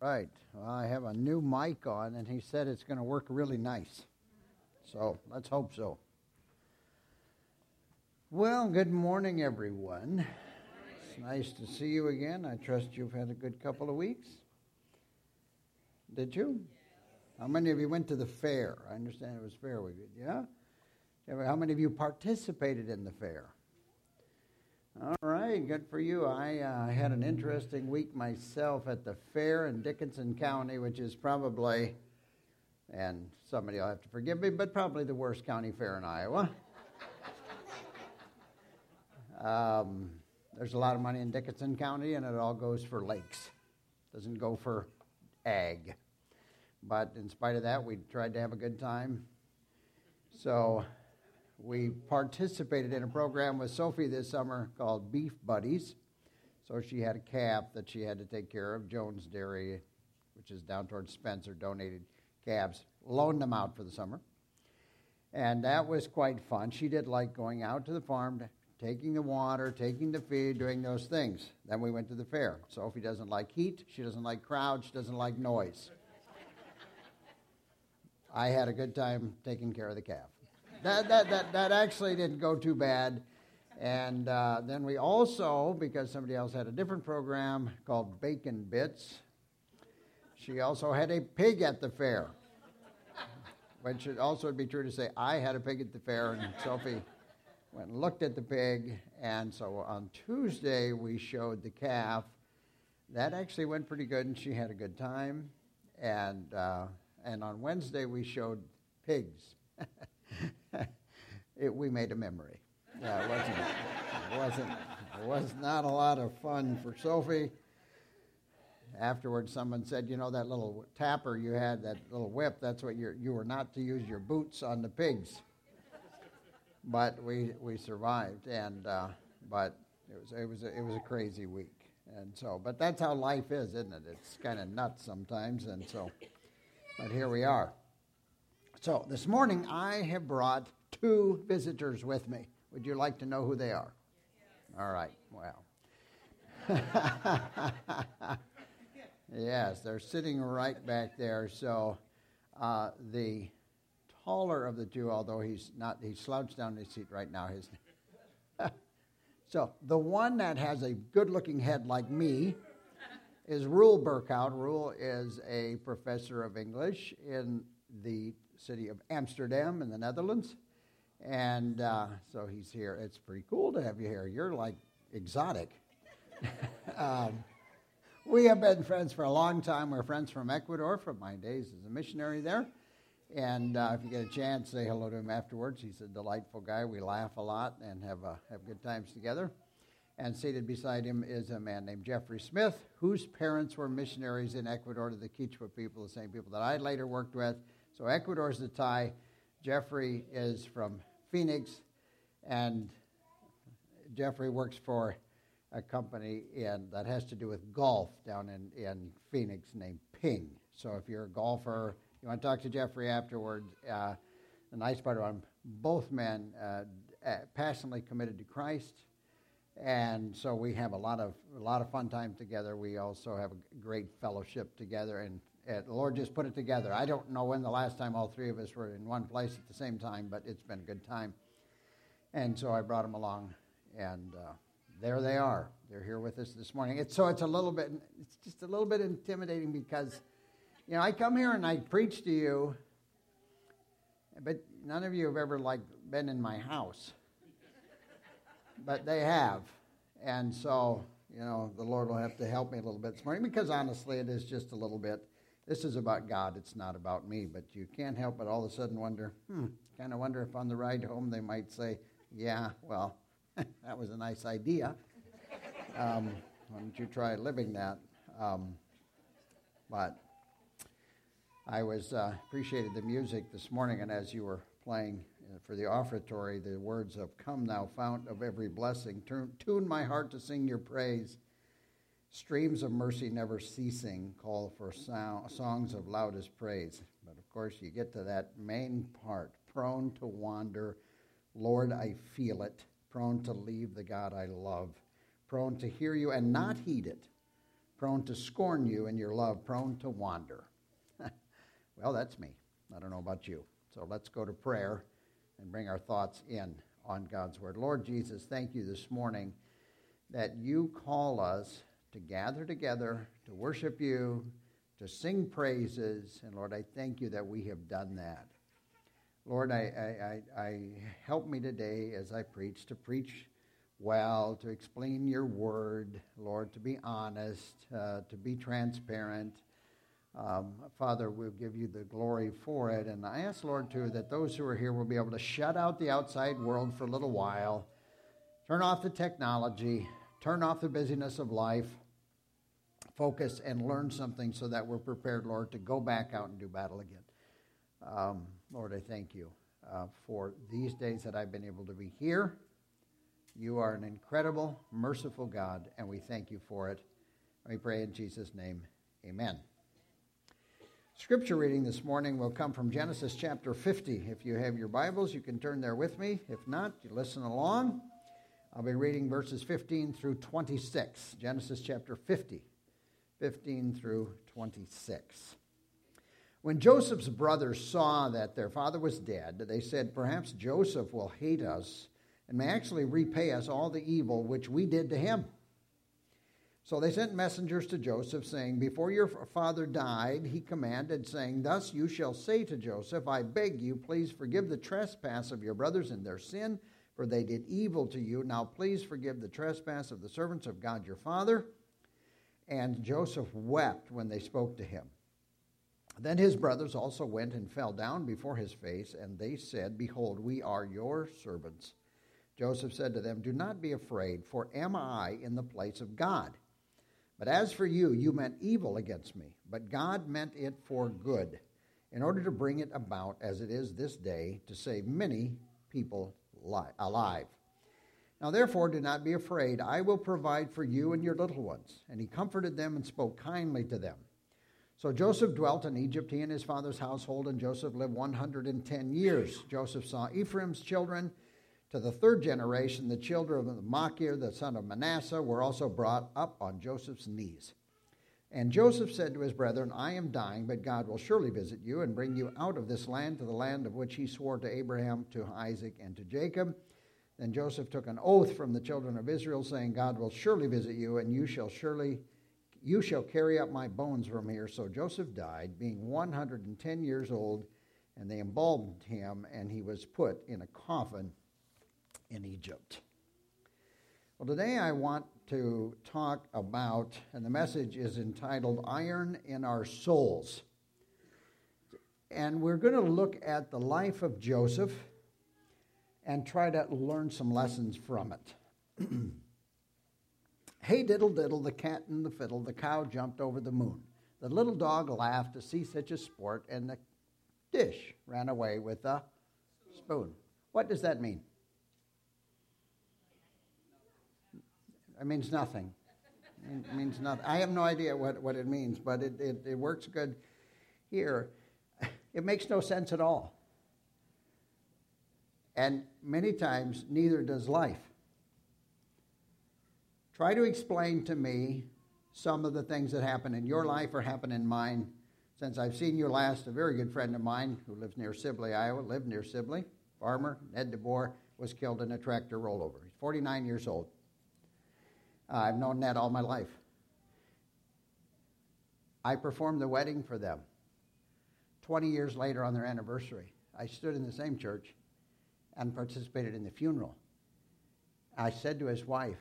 Right. Well, I have a new mic on, and he said it's going to work really nice. So let's hope so. Well, good morning, everyone. It's nice to see you again. I trust you've had a good couple of weeks. Did you? How many of you went to the fair? I understand it was fair week. Yeah? How many of you participated in the fair? All right, good for you. I uh, had an interesting week myself at the fair in Dickinson County, which is probably, and somebody will have to forgive me, but probably the worst county fair in Iowa. um, there's a lot of money in Dickinson County, and it all goes for lakes. Doesn't go for ag. But in spite of that, we tried to have a good time. So we participated in a program with Sophie this summer called Beef Buddies. So she had a calf that she had to take care of. Jones Dairy, which is down towards Spencer, donated calves, loaned them out for the summer. And that was quite fun. She did like going out to the farm, taking the water, taking the feed, doing those things. Then we went to the fair. Sophie doesn't like heat, she doesn't like crowds, she doesn't like noise. I had a good time taking care of the calf that, that, that, that actually didn't go too bad. And uh, then we also, because somebody else had a different program called Bacon Bits, she also had a pig at the fair. Which should also be true to say I had a pig at the fair, and Sophie went and looked at the pig. And so on Tuesday, we showed the calf. That actually went pretty good, and she had a good time. And, uh, and on Wednesday, we showed pigs. it, we made a memory. Yeah, it wasn't. It wasn't. It was not a lot of fun for Sophie. Afterwards, someone said, "You know that little tapper you had, that little whip. That's what you you were not to use your boots on the pigs." But we we survived, and uh, but it was it was a, it was a crazy week, and so but that's how life is, isn't it? It's kind of nuts sometimes, and so. But here we are. So this morning I have brought two visitors with me. Would you like to know who they are? All right, well. yes, they're sitting right back there. So uh, the taller of the two, although he's not, he's slouched down in his seat right now. His so the one that has a good-looking head like me is Roel Berkhout. Roel is a professor of English in the city of Amsterdam in the Netherlands. And uh, so he's here. It's pretty cool to have you here. You're like exotic. um, we have been friends for a long time. We're friends from Ecuador from my days as a missionary there. And uh, if you get a chance, say hello to him afterwards. He's a delightful guy. We laugh a lot and have, uh, have good times together. And seated beside him is a man named Jeffrey Smith, whose parents were missionaries in Ecuador to the Quechua people, the same people that I later worked with. So Ecuador's the tie. Jeffrey is from Phoenix, and Jeffrey works for a company in, that has to do with golf down in, in Phoenix named Ping. So if you're a golfer, you want to talk to Jeffrey afterward. Uh, the nice part about both men uh, passionately committed to Christ, and so we have a lot of a lot of fun time together. We also have a great fellowship together, and it, the Lord just put it together. I don't know when the last time all three of us were in one place at the same time, but it's been a good time. And so I brought them along, and uh, there they are. They're here with us this morning. It's, so it's a little bit, it's just a little bit intimidating because, you know, I come here and I preach to you, but none of you have ever like been in my house, but they have, and so you know the Lord will have to help me a little bit this morning because honestly, it is just a little bit this is about God, it's not about me. But you can't help but all of a sudden wonder, hmm, kind of wonder if on the ride home they might say, yeah, well, that was a nice idea. Um, why don't you try living that? Um, but I was uh, appreciated the music this morning, and as you were playing uh, for the offertory, the words of "Come, thou fount of every blessing, tune my heart to sing your praise." Streams of mercy never ceasing call for songs of loudest praise. But of course, you get to that main part prone to wander. Lord, I feel it. Prone to leave the God I love. Prone to hear you and not heed it. prone to scorn you and your love, prone to wander. well, that's me. I don't know about you. So let's go to prayer and bring our thoughts in on God's Word. Lord Jesus, thank you this morning that you call us to gather together, to worship you, to sing praises. And Lord, I thank you that we have done that. Lord, I, I, I, I help me today as I preach to preach well, to explain your word, Lord, to be honest, uh, to be transparent. Um, Father, we'll give you the glory for it. And I ask, Lord, too, that those who are here will be able to shut out the outside world for a little while, turn off the technology, turn off the busyness of life, focus and learn something so that we're prepared, Lord, to go back out and do battle again. Um, Lord, I thank you uh, for these days that I've been able to be here. You are an incredible, merciful God, and we thank you for it. We pray in Jesus' name. Amen. Scripture reading this morning will come from Genesis chapter 50. If you have your Bibles, you can turn there with me. If not, you listen along. I'll be reading verses 15 through 26. Genesis chapter 50, 15 through 26. When Joseph's brothers saw that their father was dead, they said, Perhaps Joseph will hate us and may actually repay us all the evil which we did to him. So they sent messengers to Joseph, saying, Before your father died, he commanded, saying, Thus you shall say to Joseph, I beg you, please forgive the trespass of your brothers and their sin, for they did evil to you. Now please forgive the trespass of the servants of God your father. And Joseph wept when they spoke to him. Then his brothers also went and fell down before his face, and they said, Behold, we are your servants. Joseph said to them, Do not be afraid, for am I in the place of God? But as for you, you meant evil against me, but God meant it for good, in order to bring it about as it is this day, to save many people alive. Now therefore, do not be afraid. I will provide for you and your little ones. And he comforted them and spoke kindly to them. So Joseph dwelt in Egypt, he and his father's household, and Joseph lived 110 years. Joseph saw Ephraim's children to the third generation, the children of Machir, the son of Manasseh, were also brought up on Joseph's knees. And Joseph said to his brethren, I am dying, but God will surely visit you and bring you out of this land to the land of which he swore to Abraham, to Isaac, and to Jacob. Then Joseph took an oath from the children of Israel, saying, God will surely visit you, and you shall surely you shall carry up my bones from here. So Joseph died, being 110 years old, and they embalmed him, and he was put in a coffin in Egypt. Well, today I want to talk about, and the message is entitled Iron in Our Souls. And we're going to look at the life of Joseph and try to learn some lessons from it. hey, diddle diddle, the cat and the fiddle, the cow jumped over the moon. The little dog laughed to see such a sport, and the dish ran away with the spoon. What does that mean? It means nothing. It means nothing. I have no idea what, what it means, but it, it, it works good here. It makes no sense at all. And many times, neither does life. Try to explain to me some of the things that happen in your life or happen in mine. Since I've seen you last, a very good friend of mine who lives near Sibley, Iowa, lived near Sibley, farmer, Ned DeBoer, was killed in a tractor rollover. He's 49 years old. Uh, I've known Ned all my life. I performed the wedding for them. 20 years later, on their anniversary, I stood in the same church and participated in the funeral. I said to his wife,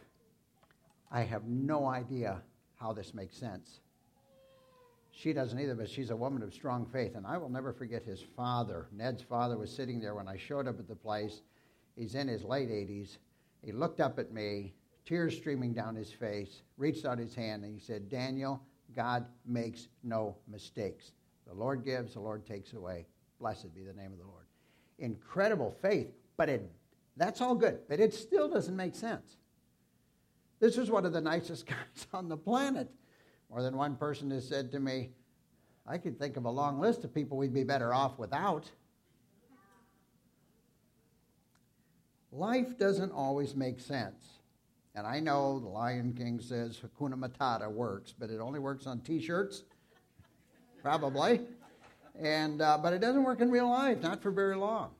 I have no idea how this makes sense. She doesn't either, but she's a woman of strong faith. And I will never forget his father. Ned's father was sitting there when I showed up at the place. He's in his late 80s. He looked up at me tears streaming down his face, reached out his hand, and he said, Daniel, God makes no mistakes. The Lord gives, the Lord takes away. Blessed be the name of the Lord. Incredible faith, but it, that's all good, but it still doesn't make sense. This is one of the nicest guys on the planet. More than one person has said to me, I could think of a long list of people we'd be better off without. Life doesn't always make sense. And I know the Lion King says Hakuna Matata works, but it only works on t shirts, probably. And, uh, but it doesn't work in real life, not for very long.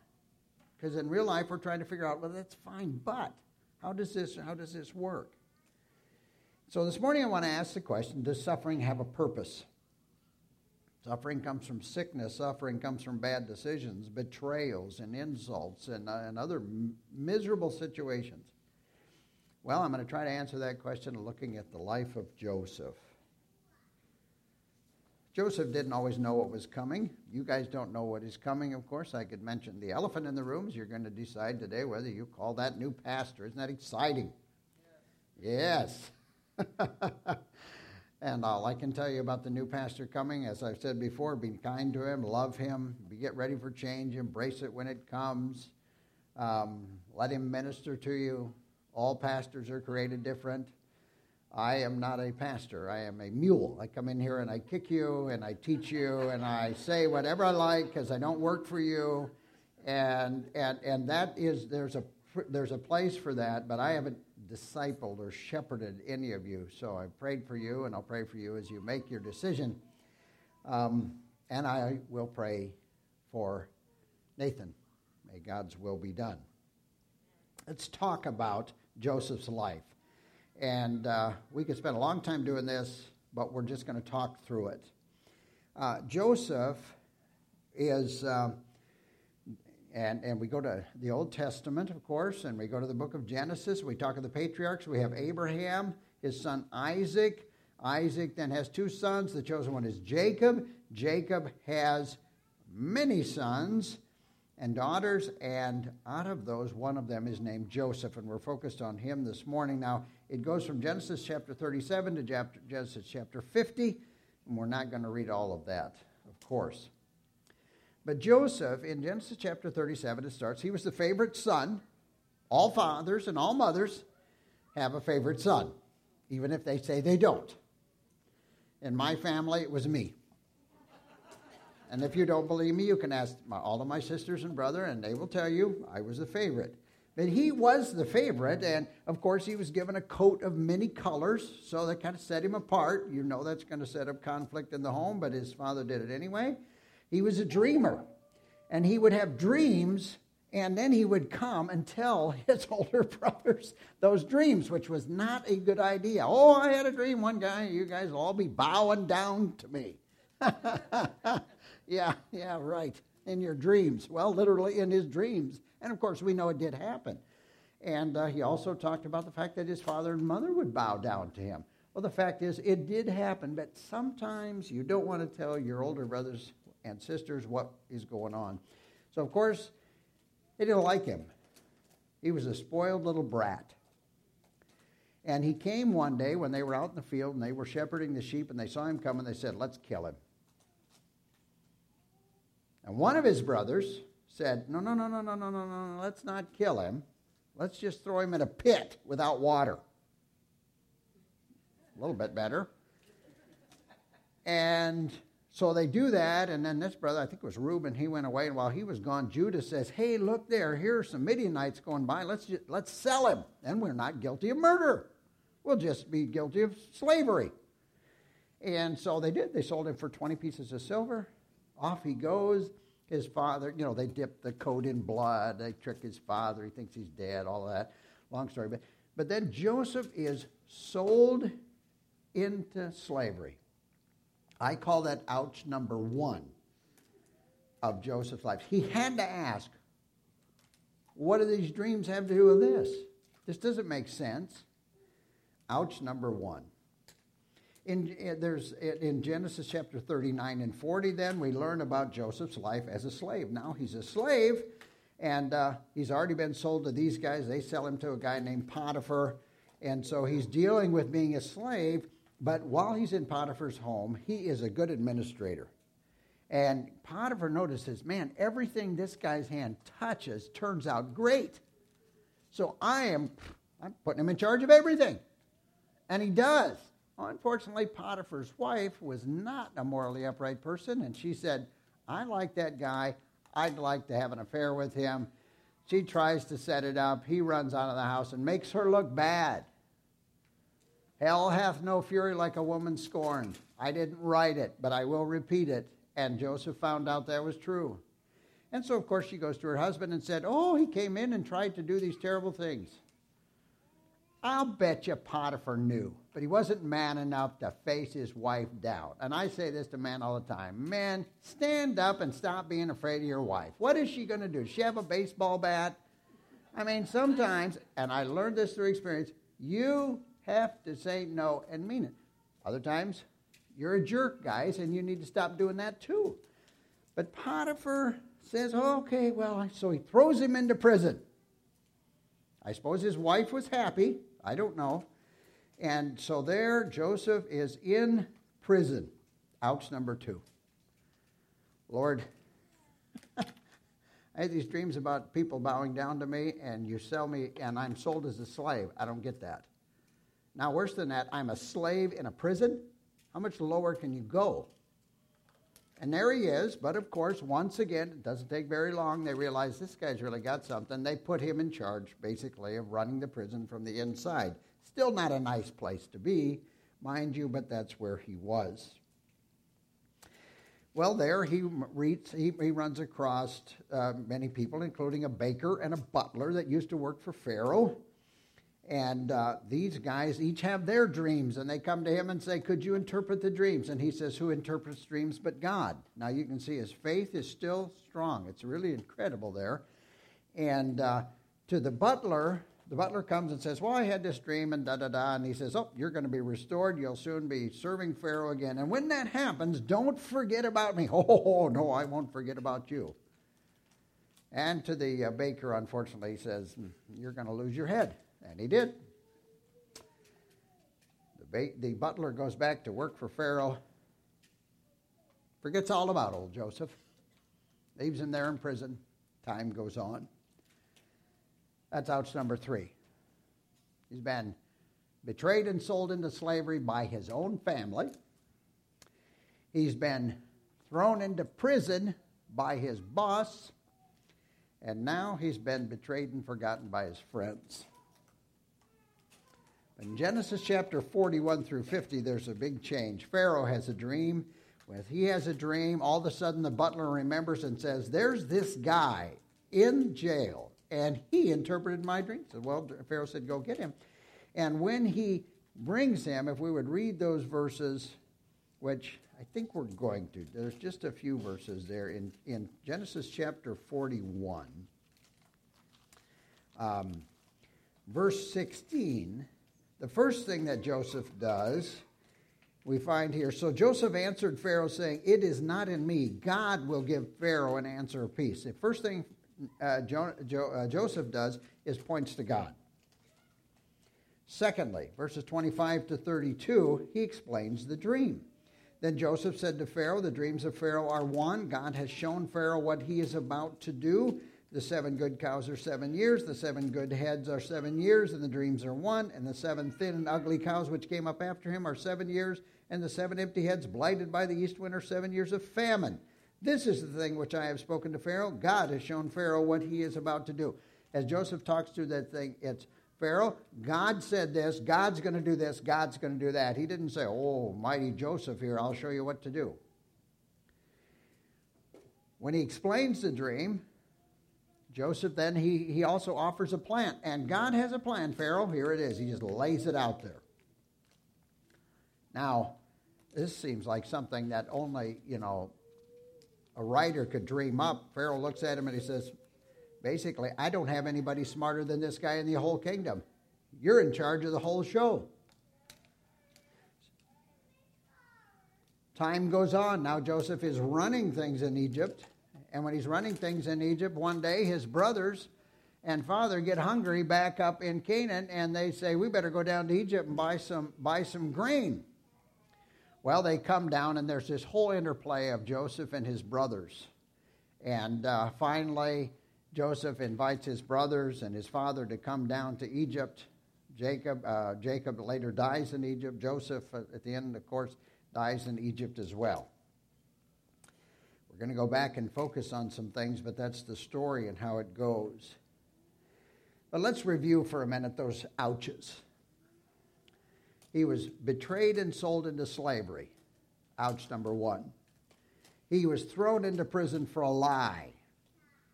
Because in real life, we're trying to figure out, well, that's fine, but how does this, how does this work? So this morning, I want to ask the question Does suffering have a purpose? Suffering comes from sickness. Suffering comes from bad decisions, betrayals, and insults, and, uh, and other m- miserable situations. Well, I'm going to try to answer that question looking at the life of Joseph. Joseph didn't always know what was coming. You guys don't know what is coming, of course. I could mention the elephant in the rooms. You're going to decide today whether you call that new pastor. Isn't that exciting? Yes. yes. And all I can tell you about the new pastor coming, as I've said before, be kind to him, love him, get ready for change, embrace it when it comes, um, let him minister to you. All pastors are created different. I am not a pastor. I am a mule. I come in here and I kick you and I teach you and I say whatever I like because I don't work for you. And, and, and that is, there's a, there's a place for that, but I haven't discipled or shepherded any of you. So I prayed for you, and I'll pray for you as you make your decision. Um, and I will pray for Nathan. May God's will be done. Let's talk about Joseph's life. And uh, we could spend a long time doing this, but we're just going to talk through it. Uh, Joseph is. Uh, and, and we go to the Old Testament, of course, and we go to the book of Genesis. We talk of the patriarchs. We have Abraham, his son Isaac. Isaac then has two sons. The chosen one is Jacob. Jacob has many sons and daughters, and out of those, one of them is named Joseph, and we're focused on him this morning. Now, it goes from Genesis chapter 37 to Genesis chapter 50, and we're not going to read all of that, of course. But Joseph, in Genesis chapter 37, it starts, he was the favorite son. All fathers and all mothers have a favorite son, even if they say they don't. In my family, it was me. And if you don't believe me, you can ask my, all of my sisters and brother, and they will tell you I was the favorite. But he was the favorite, and of course, he was given a coat of many colors, so that kind of set him apart. You know that's going to set up conflict in the home, but his father did it anyway. He was a dreamer. And he would have dreams, and then he would come and tell his older brothers those dreams, which was not a good idea. Oh, I had a dream one guy, you guys will all be bowing down to me. yeah, yeah, right. In your dreams. Well, literally in his dreams. And of course, we know it did happen. And uh, he also talked about the fact that his father and mother would bow down to him. Well, the fact is, it did happen, but sometimes you don't want to tell your older brothers and sisters what is going on. So, of course, they didn't like him. He was a spoiled little brat. And he came one day when they were out in the field and they were shepherding the sheep and they saw him coming. They said, Let's kill him. And one of his brothers said, No, no, no, no, no, no, no, no, no, let's not kill him. Let's just throw him in a pit without water. A little bit better. And so they do that, and then this brother, I think it was Reuben, he went away, and while he was gone, Judah says, Hey, look there, here are some Midianites going by. Let's, just, let's sell him. Then we're not guilty of murder. We'll just be guilty of slavery. And so they did. They sold him for 20 pieces of silver. Off he goes. His father, you know, they dip the coat in blood. They trick his father. He thinks he's dead, all that. Long story. But, but then Joseph is sold into slavery. I call that ouch number one of Joseph's life. He had to ask, what do these dreams have to do with this? This doesn't make sense. Ouch number one. In, there's, in Genesis chapter 39 and 40, then we learn about Joseph's life as a slave. Now he's a slave, and uh, he's already been sold to these guys. They sell him to a guy named Potiphar, and so he's dealing with being a slave but while he's in Potiphar's home, he is a good administrator. And Potiphar notices, man, everything this guy's hand touches turns out great. So I am I'm putting him in charge of everything. And he does. Unfortunately, Potiphar's wife was not a morally upright person, and she said, I like that guy. I'd like to have an affair with him. She tries to set it up. He runs out of the house and makes her look bad. Hell hath no fury like a woman scorned. I didn't write it, but I will repeat it. And Joseph found out that was true. And so, of course, she goes to her husband and said, Oh, he came in and tried to do these terrible things. I'll bet you Potiphar knew, but he wasn't man enough to face his wife down. And I say this to men all the time men, stand up and stop being afraid of your wife. What is she going to do? She have a baseball bat? I mean, sometimes, and I learned this through experience, you have to say no and mean it. Other times, you're a jerk, guys, and you need to stop doing that too. But Potiphar says, okay, well, so he throws him into prison. I suppose his wife was happy I don't know. And so there, Joseph is in prison. Ouch, number two. Lord, I had these dreams about people bowing down to me, and you sell me, and I'm sold as a slave. I don't get that. Now, worse than that, I'm a slave in a prison. How much lower can you go? And there he is, but of course, once again, it doesn't take very long. They realize this guy's really got something. They put him in charge, basically, of running the prison from the inside. Still not a nice place to be, mind you, but that's where he was. Well, there he reads, he, he runs across uh, many people, including a baker and a butler that used to work for Pharaoh. And uh, these guys each have their dreams, and they come to him and say, Could you interpret the dreams? And he says, Who interprets dreams but God? Now you can see his faith is still strong. It's really incredible there. And uh, to the butler, the butler comes and says, Well, I had this dream, and da da da. And he says, Oh, you're going to be restored. You'll soon be serving Pharaoh again. And when that happens, don't forget about me. Oh, no, I won't forget about you. And to the uh, baker, unfortunately, he says, hmm, You're going to lose your head. And he did. The, ba- the butler goes back to work for Pharaoh, forgets all about old Joseph, leaves him there in prison. Time goes on. That's ouch number three. He's been betrayed and sold into slavery by his own family. He's been thrown into prison by his boss. And now he's been betrayed and forgotten by his friends. In Genesis chapter 41 through 50, there's a big change. Pharaoh has a dream. When he has a dream, all of a sudden the butler remembers and says, There's this guy in jail, and he interpreted my dream. So, well, Pharaoh said, Go get him. And when he brings him, if we would read those verses, which I think we're going to, there's just a few verses there in, in Genesis chapter 41, um, verse 16 the first thing that Joseph does, we find here. So Joseph answered Pharaoh, saying, It is not in me. God will give Pharaoh an answer of peace. The first thing uh, jo- jo- uh, Joseph does is points to God. Secondly, verses 25 to 32, he explains the dream. Then Joseph said to Pharaoh, The dreams of Pharaoh are one. God has shown Pharaoh what he is about to do. The seven good cows are seven years, the seven good heads are seven years, and the dreams are one, and the seven thin and ugly cows which came up after him are seven years, and the seven empty heads blighted by the east wind are seven years of famine. This is the thing which I have spoken to Pharaoh. God has shown Pharaoh what he is about to do. As Joseph talks through that thing, it's Pharaoh, God said this, God's going to do this, God's going to do that. He didn't say, Oh, mighty Joseph here, I'll show you what to do. When he explains the dream, Joseph then he, he also offers a plan. And God has a plan, Pharaoh. Here it is. He just lays it out there. Now, this seems like something that only, you know, a writer could dream up. Pharaoh looks at him and he says, basically, I don't have anybody smarter than this guy in the whole kingdom. You're in charge of the whole show. Time goes on. Now Joseph is running things in Egypt. And when he's running things in Egypt, one day his brothers and father get hungry back up in Canaan, and they say, "We better go down to Egypt and buy some buy some grain." Well, they come down, and there's this whole interplay of Joseph and his brothers, and uh, finally, Joseph invites his brothers and his father to come down to Egypt. Jacob uh, Jacob later dies in Egypt. Joseph, uh, at the end, of course, dies in Egypt as well. We're going to go back and focus on some things, but that's the story and how it goes. But let's review for a minute those ouches. He was betrayed and sold into slavery. Ouch, number one. He was thrown into prison for a lie.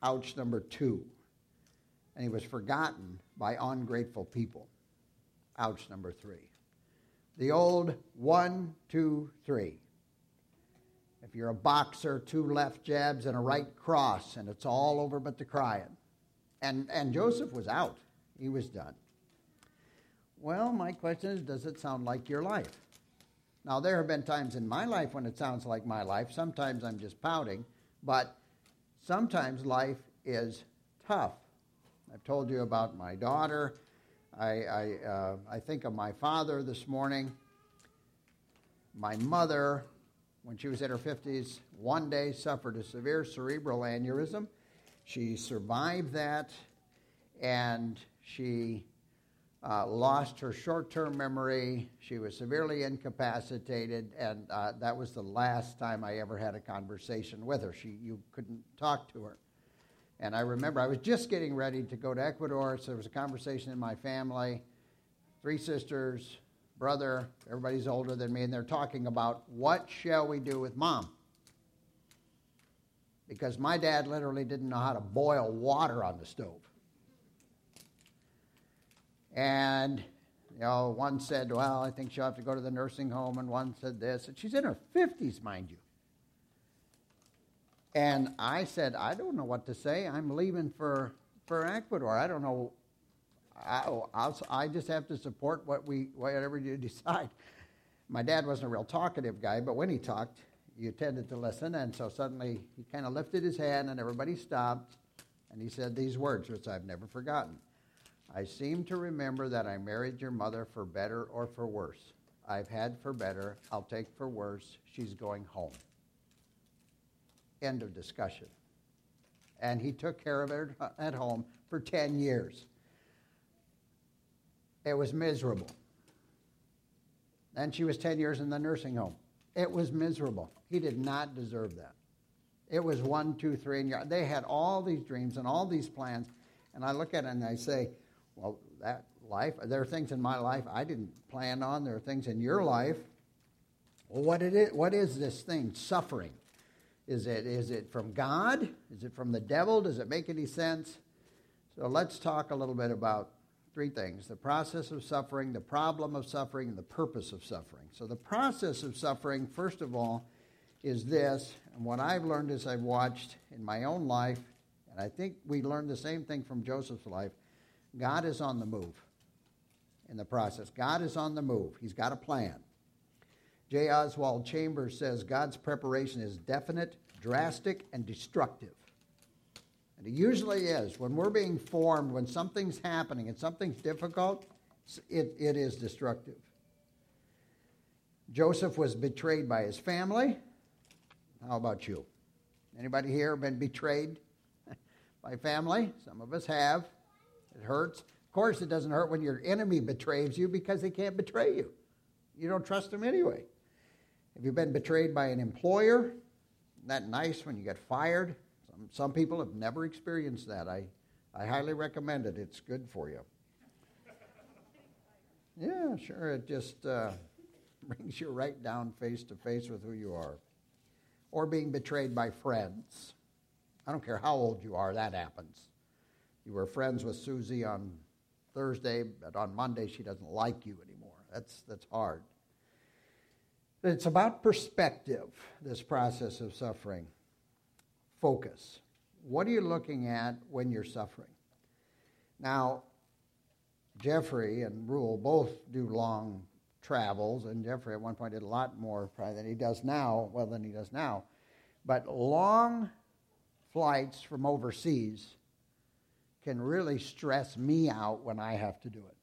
Ouch, number two. And he was forgotten by ungrateful people. Ouch, number three. The old one, two, three. If you're a boxer, two left jabs and a right cross, and it's all over but the crying. And, and Joseph was out, he was done. Well, my question is does it sound like your life? Now, there have been times in my life when it sounds like my life. Sometimes I'm just pouting, but sometimes life is tough. I've told you about my daughter. I, I, uh, I think of my father this morning. My mother, when she was in her 50s, one day suffered a severe cerebral aneurysm. She survived that, and she uh, lost her short term memory. She was severely incapacitated, and uh, that was the last time I ever had a conversation with her. She, you couldn't talk to her. And I remember I was just getting ready to go to Ecuador, so there was a conversation in my family. Three sisters, brother, everybody's older than me, and they're talking about what shall we do with mom? Because my dad literally didn't know how to boil water on the stove. And, you know, one said, well, I think she'll have to go to the nursing home, and one said this. And she's in her 50s, mind you. And I said, I don't know what to say. I'm leaving for, for Ecuador. I don't know. I, I'll, I just have to support what we, whatever you decide. My dad wasn't a real talkative guy, but when he talked, you tended to listen. And so suddenly he kind of lifted his hand, and everybody stopped. And he said these words, which I've never forgotten. I seem to remember that I married your mother for better or for worse. I've had for better, I'll take for worse. She's going home. End of discussion. And he took care of her at home for 10 years. It was miserable. And she was 10 years in the nursing home. It was miserable. He did not deserve that. It was one, two, three, and they had all these dreams and all these plans. And I look at it and I say, well, that life, there are things in my life I didn't plan on. There are things in your life. Well, what, it is, what is this thing, suffering? Is it, is it from God? Is it from the devil? Does it make any sense? So let's talk a little bit about three things the process of suffering, the problem of suffering, and the purpose of suffering. So, the process of suffering, first of all, is this, and what I've learned as I've watched in my own life, and I think we learned the same thing from Joseph's life God is on the move in the process. God is on the move, He's got a plan. J. Oswald Chambers says God's preparation is definite, drastic, and destructive. And it usually is. When we're being formed, when something's happening and something's difficult, it, it is destructive. Joseph was betrayed by his family. How about you? Anybody here been betrayed by family? Some of us have. It hurts. Of course, it doesn't hurt when your enemy betrays you because they can't betray you. You don't trust them anyway. Have you been betrayed by an employer? Isn't that nice when you get fired? Some, some people have never experienced that. I, I highly recommend it. It's good for you. Yeah, sure. It just uh, brings you right down face to face with who you are. Or being betrayed by friends. I don't care how old you are, that happens. You were friends with Susie on Thursday, but on Monday she doesn't like you anymore. That's, that's hard. It's about perspective, this process of suffering. Focus. What are you looking at when you're suffering? Now, Jeffrey and Roel both do long travels, and Jeffrey at one point did a lot more probably than he does now, well, than he does now. But long flights from overseas can really stress me out when I have to do it.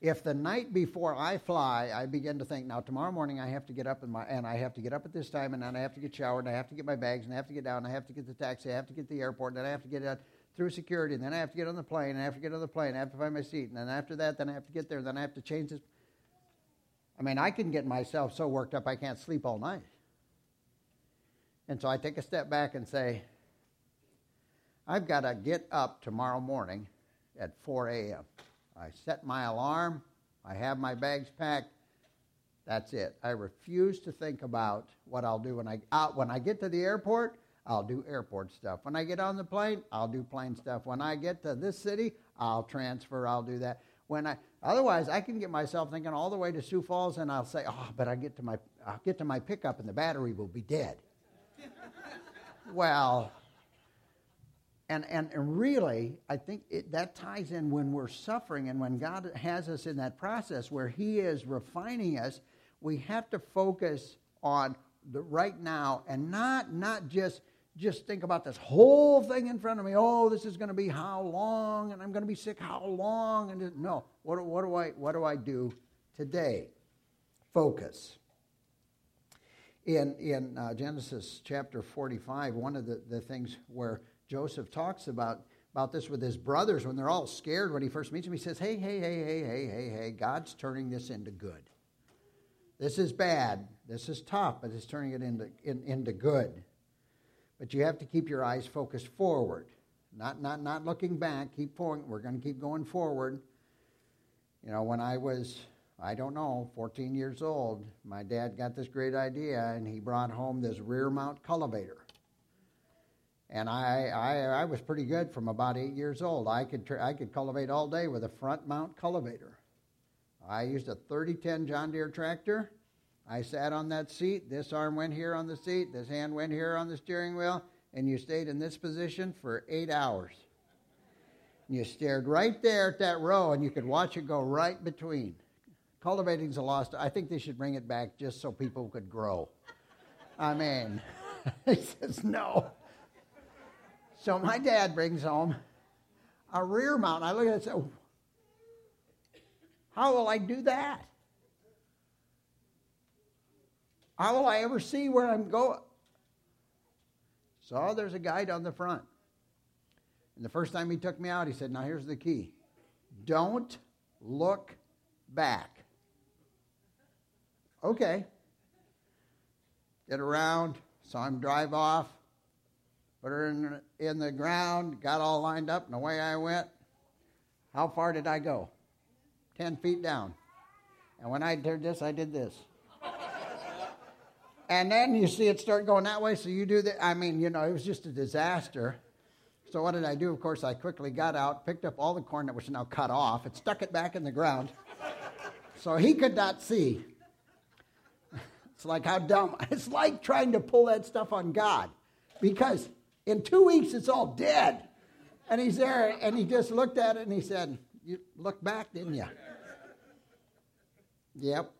If the night before I fly, I begin to think, now tomorrow morning I have to get up and, my, and I have to get up at this time, and then I have to get showered, and I have to get my bags, and I have to get down, and I have to get the taxi, I have to get to the airport, and then I have to get out through security, and then I have to get on the plane, and I have to get on the plane, I have to find my seat, and then after that, then I have to get there, and then I have to change this. I mean, I can get myself so worked up I can't sleep all night. And so I take a step back and say, I've got to get up tomorrow morning at 4 a.m. I set my alarm, I have my bags packed. That's it. I refuse to think about what I'll do when I uh, when I get to the airport. I'll do airport stuff. When I get on the plane, I'll do plane stuff. When I get to this city, I'll transfer. I'll do that. When I otherwise, I can get myself thinking all the way to Sioux Falls, and I'll say, "Oh, but I get to my I'll get to my pickup, and the battery will be dead." well, and, and, and really, I think it, that ties in when we're suffering and when God has us in that process where He is refining us we have to focus on the right now and not not just just think about this whole thing in front of me. Oh, this is going to be how long, and I'm going to be sick how long? And no, what, what do I what do I do today? Focus. In in uh, Genesis chapter 45, one of the, the things where Joseph talks about about this with his brothers when they're all scared when he first meets them, he says, "Hey, hey, hey, hey, hey, hey, hey, God's turning this into good." This is bad. This is tough, but it's turning it into, in, into good. But you have to keep your eyes focused forward, not, not, not looking back. Keep going. We're going to keep going forward. You know, when I was, I don't know, 14 years old, my dad got this great idea, and he brought home this rear mount cultivator. And I, I, I was pretty good from about eight years old. I could, I could cultivate all day with a front mount cultivator. I used a 3010 John Deere tractor. I sat on that seat. This arm went here on the seat. This hand went here on the steering wheel. And you stayed in this position for eight hours. And you stared right there at that row, and you could watch it go right between. Cultivating's a lost. I think they should bring it back just so people could grow. I mean, he says no. So my dad brings home a rear mount. I look at it and say, oh, how will I do that? How will I ever see where I'm going? So there's a guide on the front. And the first time he took me out, he said, Now here's the key don't look back. Okay. Get around, saw him drive off, put her in, in the ground, got all lined up, and away I went. How far did I go? 10 feet down. And when I did this, I did this. and then you see it start going that way, so you do that. I mean, you know, it was just a disaster. So what did I do? Of course, I quickly got out, picked up all the corn that was now cut off, and stuck it back in the ground. so he could not see. It's like how dumb. It's like trying to pull that stuff on God. Because in two weeks it's all dead. And he's there and he just looked at it and he said, You looked back, didn't you? Yep.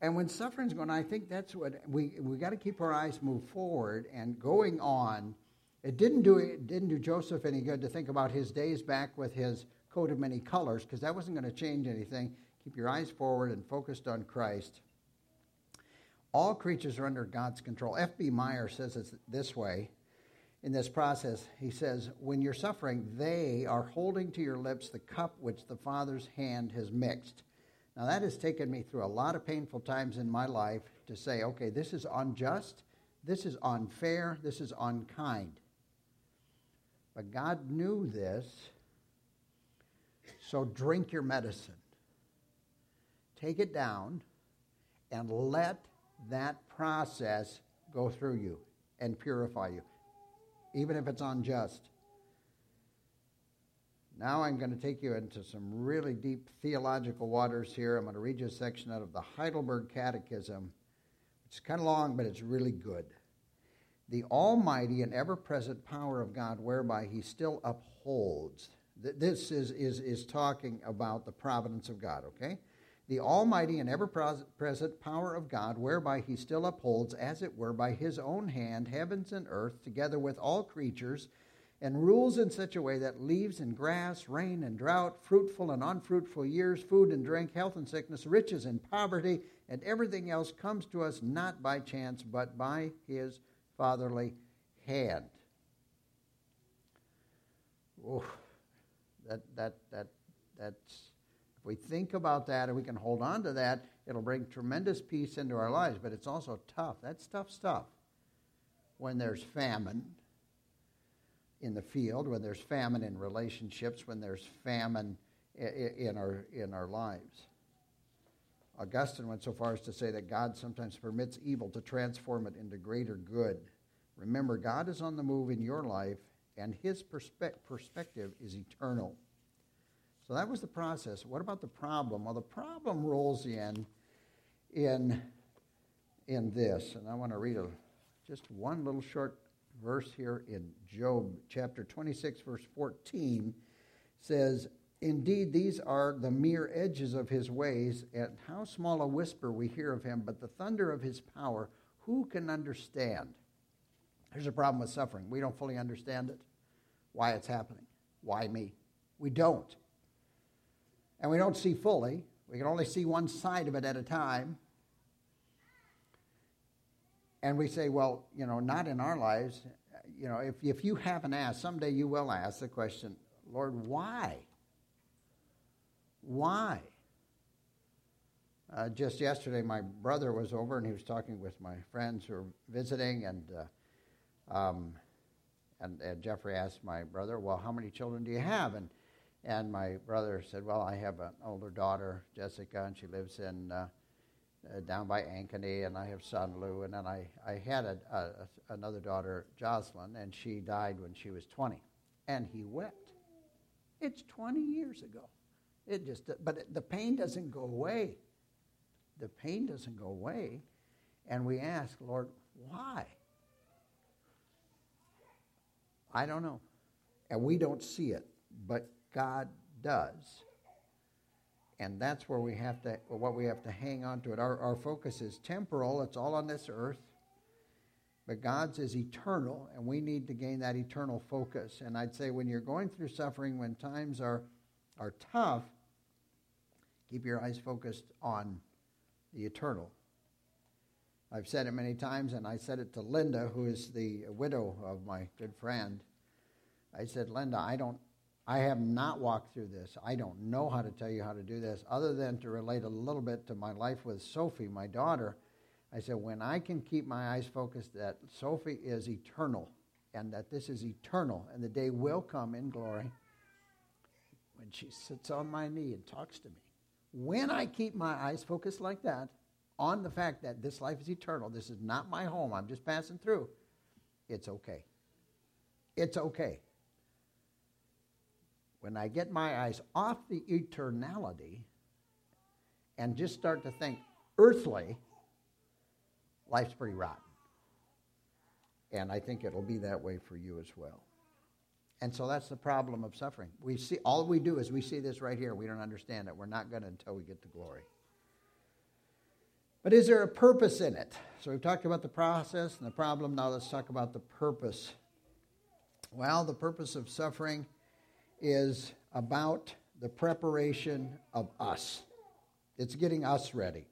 And when suffering's going I think that's what we we got to keep our eyes moved forward and going on. It didn't do it didn't do Joseph any good to think about his days back with his coat of many colors because that wasn't going to change anything. Keep your eyes forward and focused on Christ. All creatures are under God's control. F.B. Meyer says it this way in this process. He says, When you're suffering, they are holding to your lips the cup which the Father's hand has mixed. Now, that has taken me through a lot of painful times in my life to say, okay, this is unjust, this is unfair, this is unkind. But God knew this, so drink your medicine. Take it down and let that process go through you and purify you, even if it's unjust. Now I'm going to take you into some really deep theological waters here. I'm going to read you a section out of the Heidelberg Catechism. It's kind of long, but it's really good. The almighty and ever present power of God, whereby he still upholds. This is, is, is talking about the providence of God, okay? The almighty and ever present power of God, whereby he still upholds, as it were, by his own hand, heavens and earth, together with all creatures and rules in such a way that leaves and grass, rain and drought, fruitful and unfruitful years, food and drink, health and sickness, riches and poverty, and everything else comes to us not by chance, but by his fatherly hand. Oh, that, that, that, that's, if we think about that and we can hold on to that, it'll bring tremendous peace into our lives, but it's also tough. That's tough stuff. When there's famine, in the field, when there's famine in relationships, when there's famine in our, in our lives. Augustine went so far as to say that God sometimes permits evil to transform it into greater good. Remember, God is on the move in your life, and his perspe- perspective is eternal. So that was the process. What about the problem? Well, the problem rolls in in, in this, and I want to read a, just one little short verse here in Job chapter 26, verse 14 says, Indeed, these are the mere edges of his ways, and how small a whisper we hear of him, but the thunder of his power, who can understand? There's a problem with suffering. We don't fully understand it, why it's happening. Why me? We don't. And we don't see fully. We can only see one side of it at a time. And we say, well, you know, not in our lives. You know, if, if you haven't asked, someday you will ask the question, Lord, why? Why? Uh, just yesterday, my brother was over and he was talking with my friends who were visiting, and uh, um, and, and, Jeffrey asked my brother, "Well, how many children do you have?" and and my brother said, "Well, I have an older daughter, Jessica, and she lives in uh, uh down by Ankeny, and I have son Lou, and then I I had a, a, another daughter, Jocelyn, and she died when she was 20." And he wept. It's 20 years ago. It just, but the pain doesn't go away. The pain doesn't go away. And we ask, Lord, why? I don't know. And we don't see it, but God does. And that's where we have to, what we have to hang on to it. Our, our focus is temporal, it's all on this earth. But God's is eternal, and we need to gain that eternal focus. And I'd say when you're going through suffering, when times are are tough, keep your eyes focused on the eternal. I've said it many times, and I said it to Linda, who is the widow of my good friend. I said, Linda, I don't, I have not walked through this. I don't know how to tell you how to do this, other than to relate a little bit to my life with Sophie, my daughter. I said, when I can keep my eyes focused that Sophie is eternal, and that this is eternal, and the day will come in glory when she sits on my knee and talks to me. When I keep my eyes focused like that on the fact that this life is eternal, this is not my home, I'm just passing through, it's okay. It's okay. When I get my eyes off the eternality and just start to think earthly, life's pretty rotten. And I think it'll be that way for you as well. And so that's the problem of suffering. We see all we do is we see this right here. We don't understand it. We're not going to until we get to glory. But is there a purpose in it? So we've talked about the process and the problem. Now let's talk about the purpose. Well, the purpose of suffering is about the preparation of us. It's getting us ready.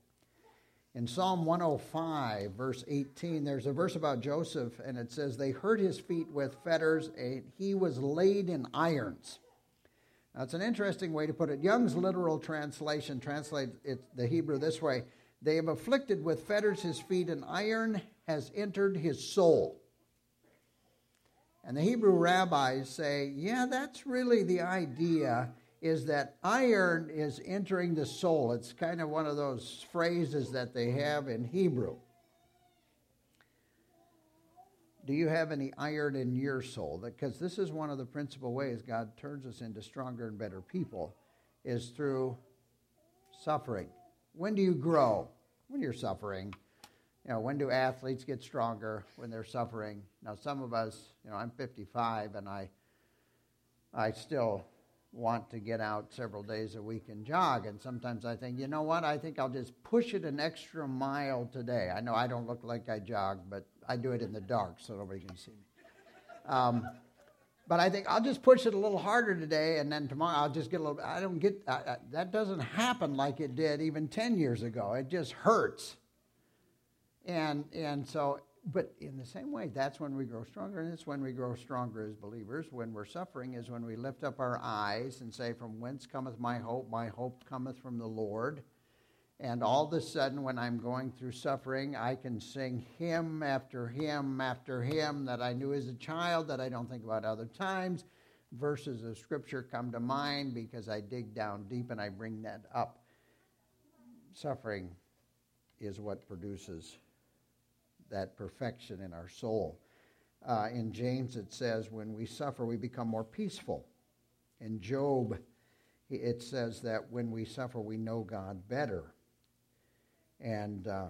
In Psalm 105, verse 18, there's a verse about Joseph, and it says, They hurt his feet with fetters, and he was laid in irons. Now, it's an interesting way to put it. Young's literal translation translates it, the Hebrew this way They have afflicted with fetters his feet, and iron has entered his soul. And the Hebrew rabbis say, yeah, that's really the idea is that iron is entering the soul. It's kind of one of those phrases that they have in Hebrew. Do you have any iron in your soul? Because this is one of the principal ways God turns us into stronger and better people is through suffering. When do you grow? When you're suffering. You know, when do athletes get stronger? When they're suffering. Now, some of us, you know, I'm 55 and I, I still want to get out several days a week and jog. And sometimes I think, you know what? I think I'll just push it an extra mile today. I know I don't look like I jog, but I do it in the dark so nobody can see me. Um, but I think I'll just push it a little harder today, and then tomorrow I'll just get a little. I don't get I, I, that doesn't happen like it did even ten years ago. It just hurts, and and so but in the same way, that's when we grow stronger, and it's when we grow stronger as believers. When we're suffering, is when we lift up our eyes and say, From whence cometh my hope? My hope cometh from the Lord. And all of a sudden, when I'm going through suffering, I can sing hymn after hymn after hymn that I knew as a child, that I don't think about other times. verses of Scripture come to mind because I dig down deep and I bring that up. Suffering is what produces that perfection in our soul. Uh, in James, it says, when we suffer, we become more peaceful. In Job, it says that when we suffer, we know God better. And uh,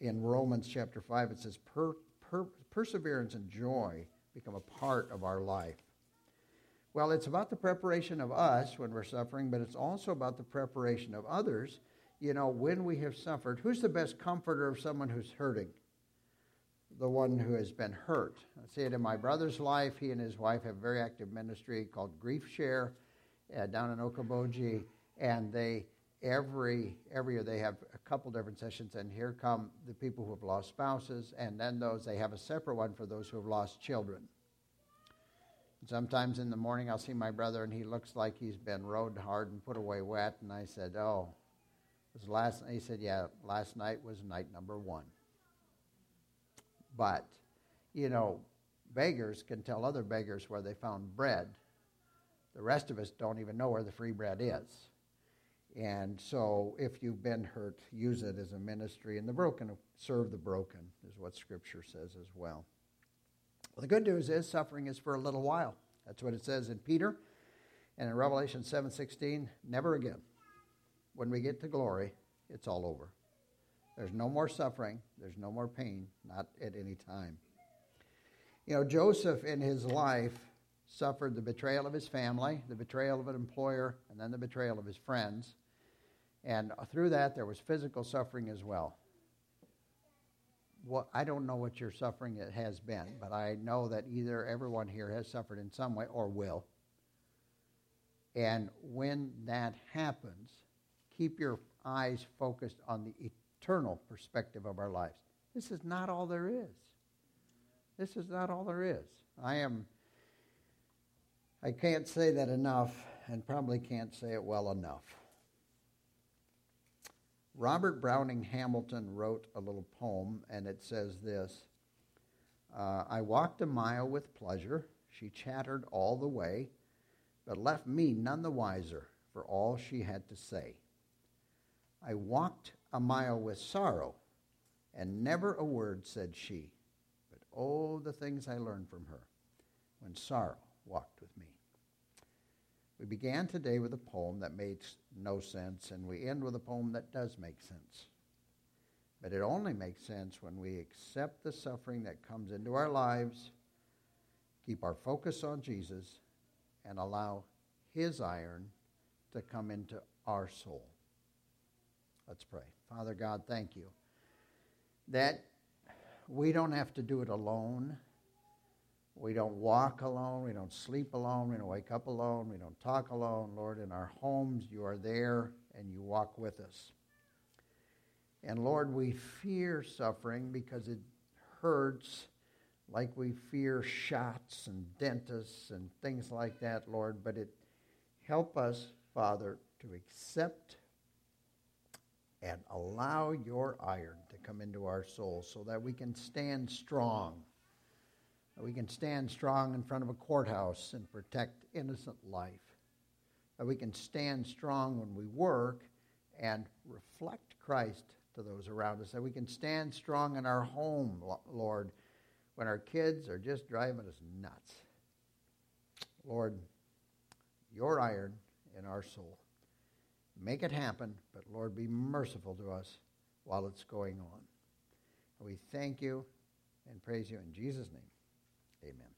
in Romans chapter 5, it says, per, per, perseverance and joy become a part of our life. Well, it's about the preparation of us when we're suffering, but it's also about the preparation of others. You know, when we have suffered, who's the best comforter of someone who's hurting? The one who has been hurt. I see it in my brother's life. He and his wife have a very active ministry called Grief Share uh, down in Okoboji, and they every every year they have a couple different sessions. And here come the people who have lost spouses. And then those they have a separate one for those who have lost children. Sometimes in the morning i'll see my brother and he looks like he's been rode hard and put away wet. And i said oh it was last he said yeah last night was night number one but you know beggars can tell other beggars where they found bread the rest of us don't even know where the free bread is and so, if you've been hurt, use it as a ministry. And the broken, serve the broken, is what Scripture says as well. well. The good news is suffering is for a little while. That's what it says in Peter. And in Revelation 7:16, never again. When we get to glory, it's all over. There's no more suffering. There's no more pain, not at any time. You know, Joseph in his life suffered the betrayal of his family, the betrayal of an employer, and then the betrayal of his friends. And through that, there was physical suffering as well. Well, I don't know what your suffering it has been, but I know that either everyone here has suffered in some way or will. And when that happens, keep your eyes focused on the eternal perspective of our lives. This is not all there is. This is not all there is. I am, I can't say that enough and probably can't say it well enough. Robert Browning Hamilton wrote a little poem, and it says this uh, I walked a mile with pleasure. She chattered all the way, but left me none the wiser for all she had to say. I walked a mile with sorrow, and never a word said she. But oh, the things I learned from her when sorrow walked with me. We began today with a poem that makes no sense, and we end with a poem that does make sense. But it only makes sense when we accept the suffering that comes into our lives, keep our focus on Jesus, and allow His iron to come into our soul. Let's pray. Father God, thank you that we don't have to do it alone we don't walk alone. We don't sleep alone. We don't wake up alone. We don't talk alone. Lord, in our homes, you are there and you walk with us. And Lord, we fear suffering because it hurts like we fear shots and dentists and things like that, Lord. But it help us, Father, to accept and allow your iron to come into our souls so that we can stand strong that we can stand strong in front of a courthouse and protect innocent life. That we can stand strong when we work and reflect Christ to those around us. That we can stand strong in our home, Lord, when our kids are just driving us nuts. Lord, your iron in our soul. Make it happen, but Lord, be merciful to us while it's going on. We thank you and praise you in Jesus' name. Amen.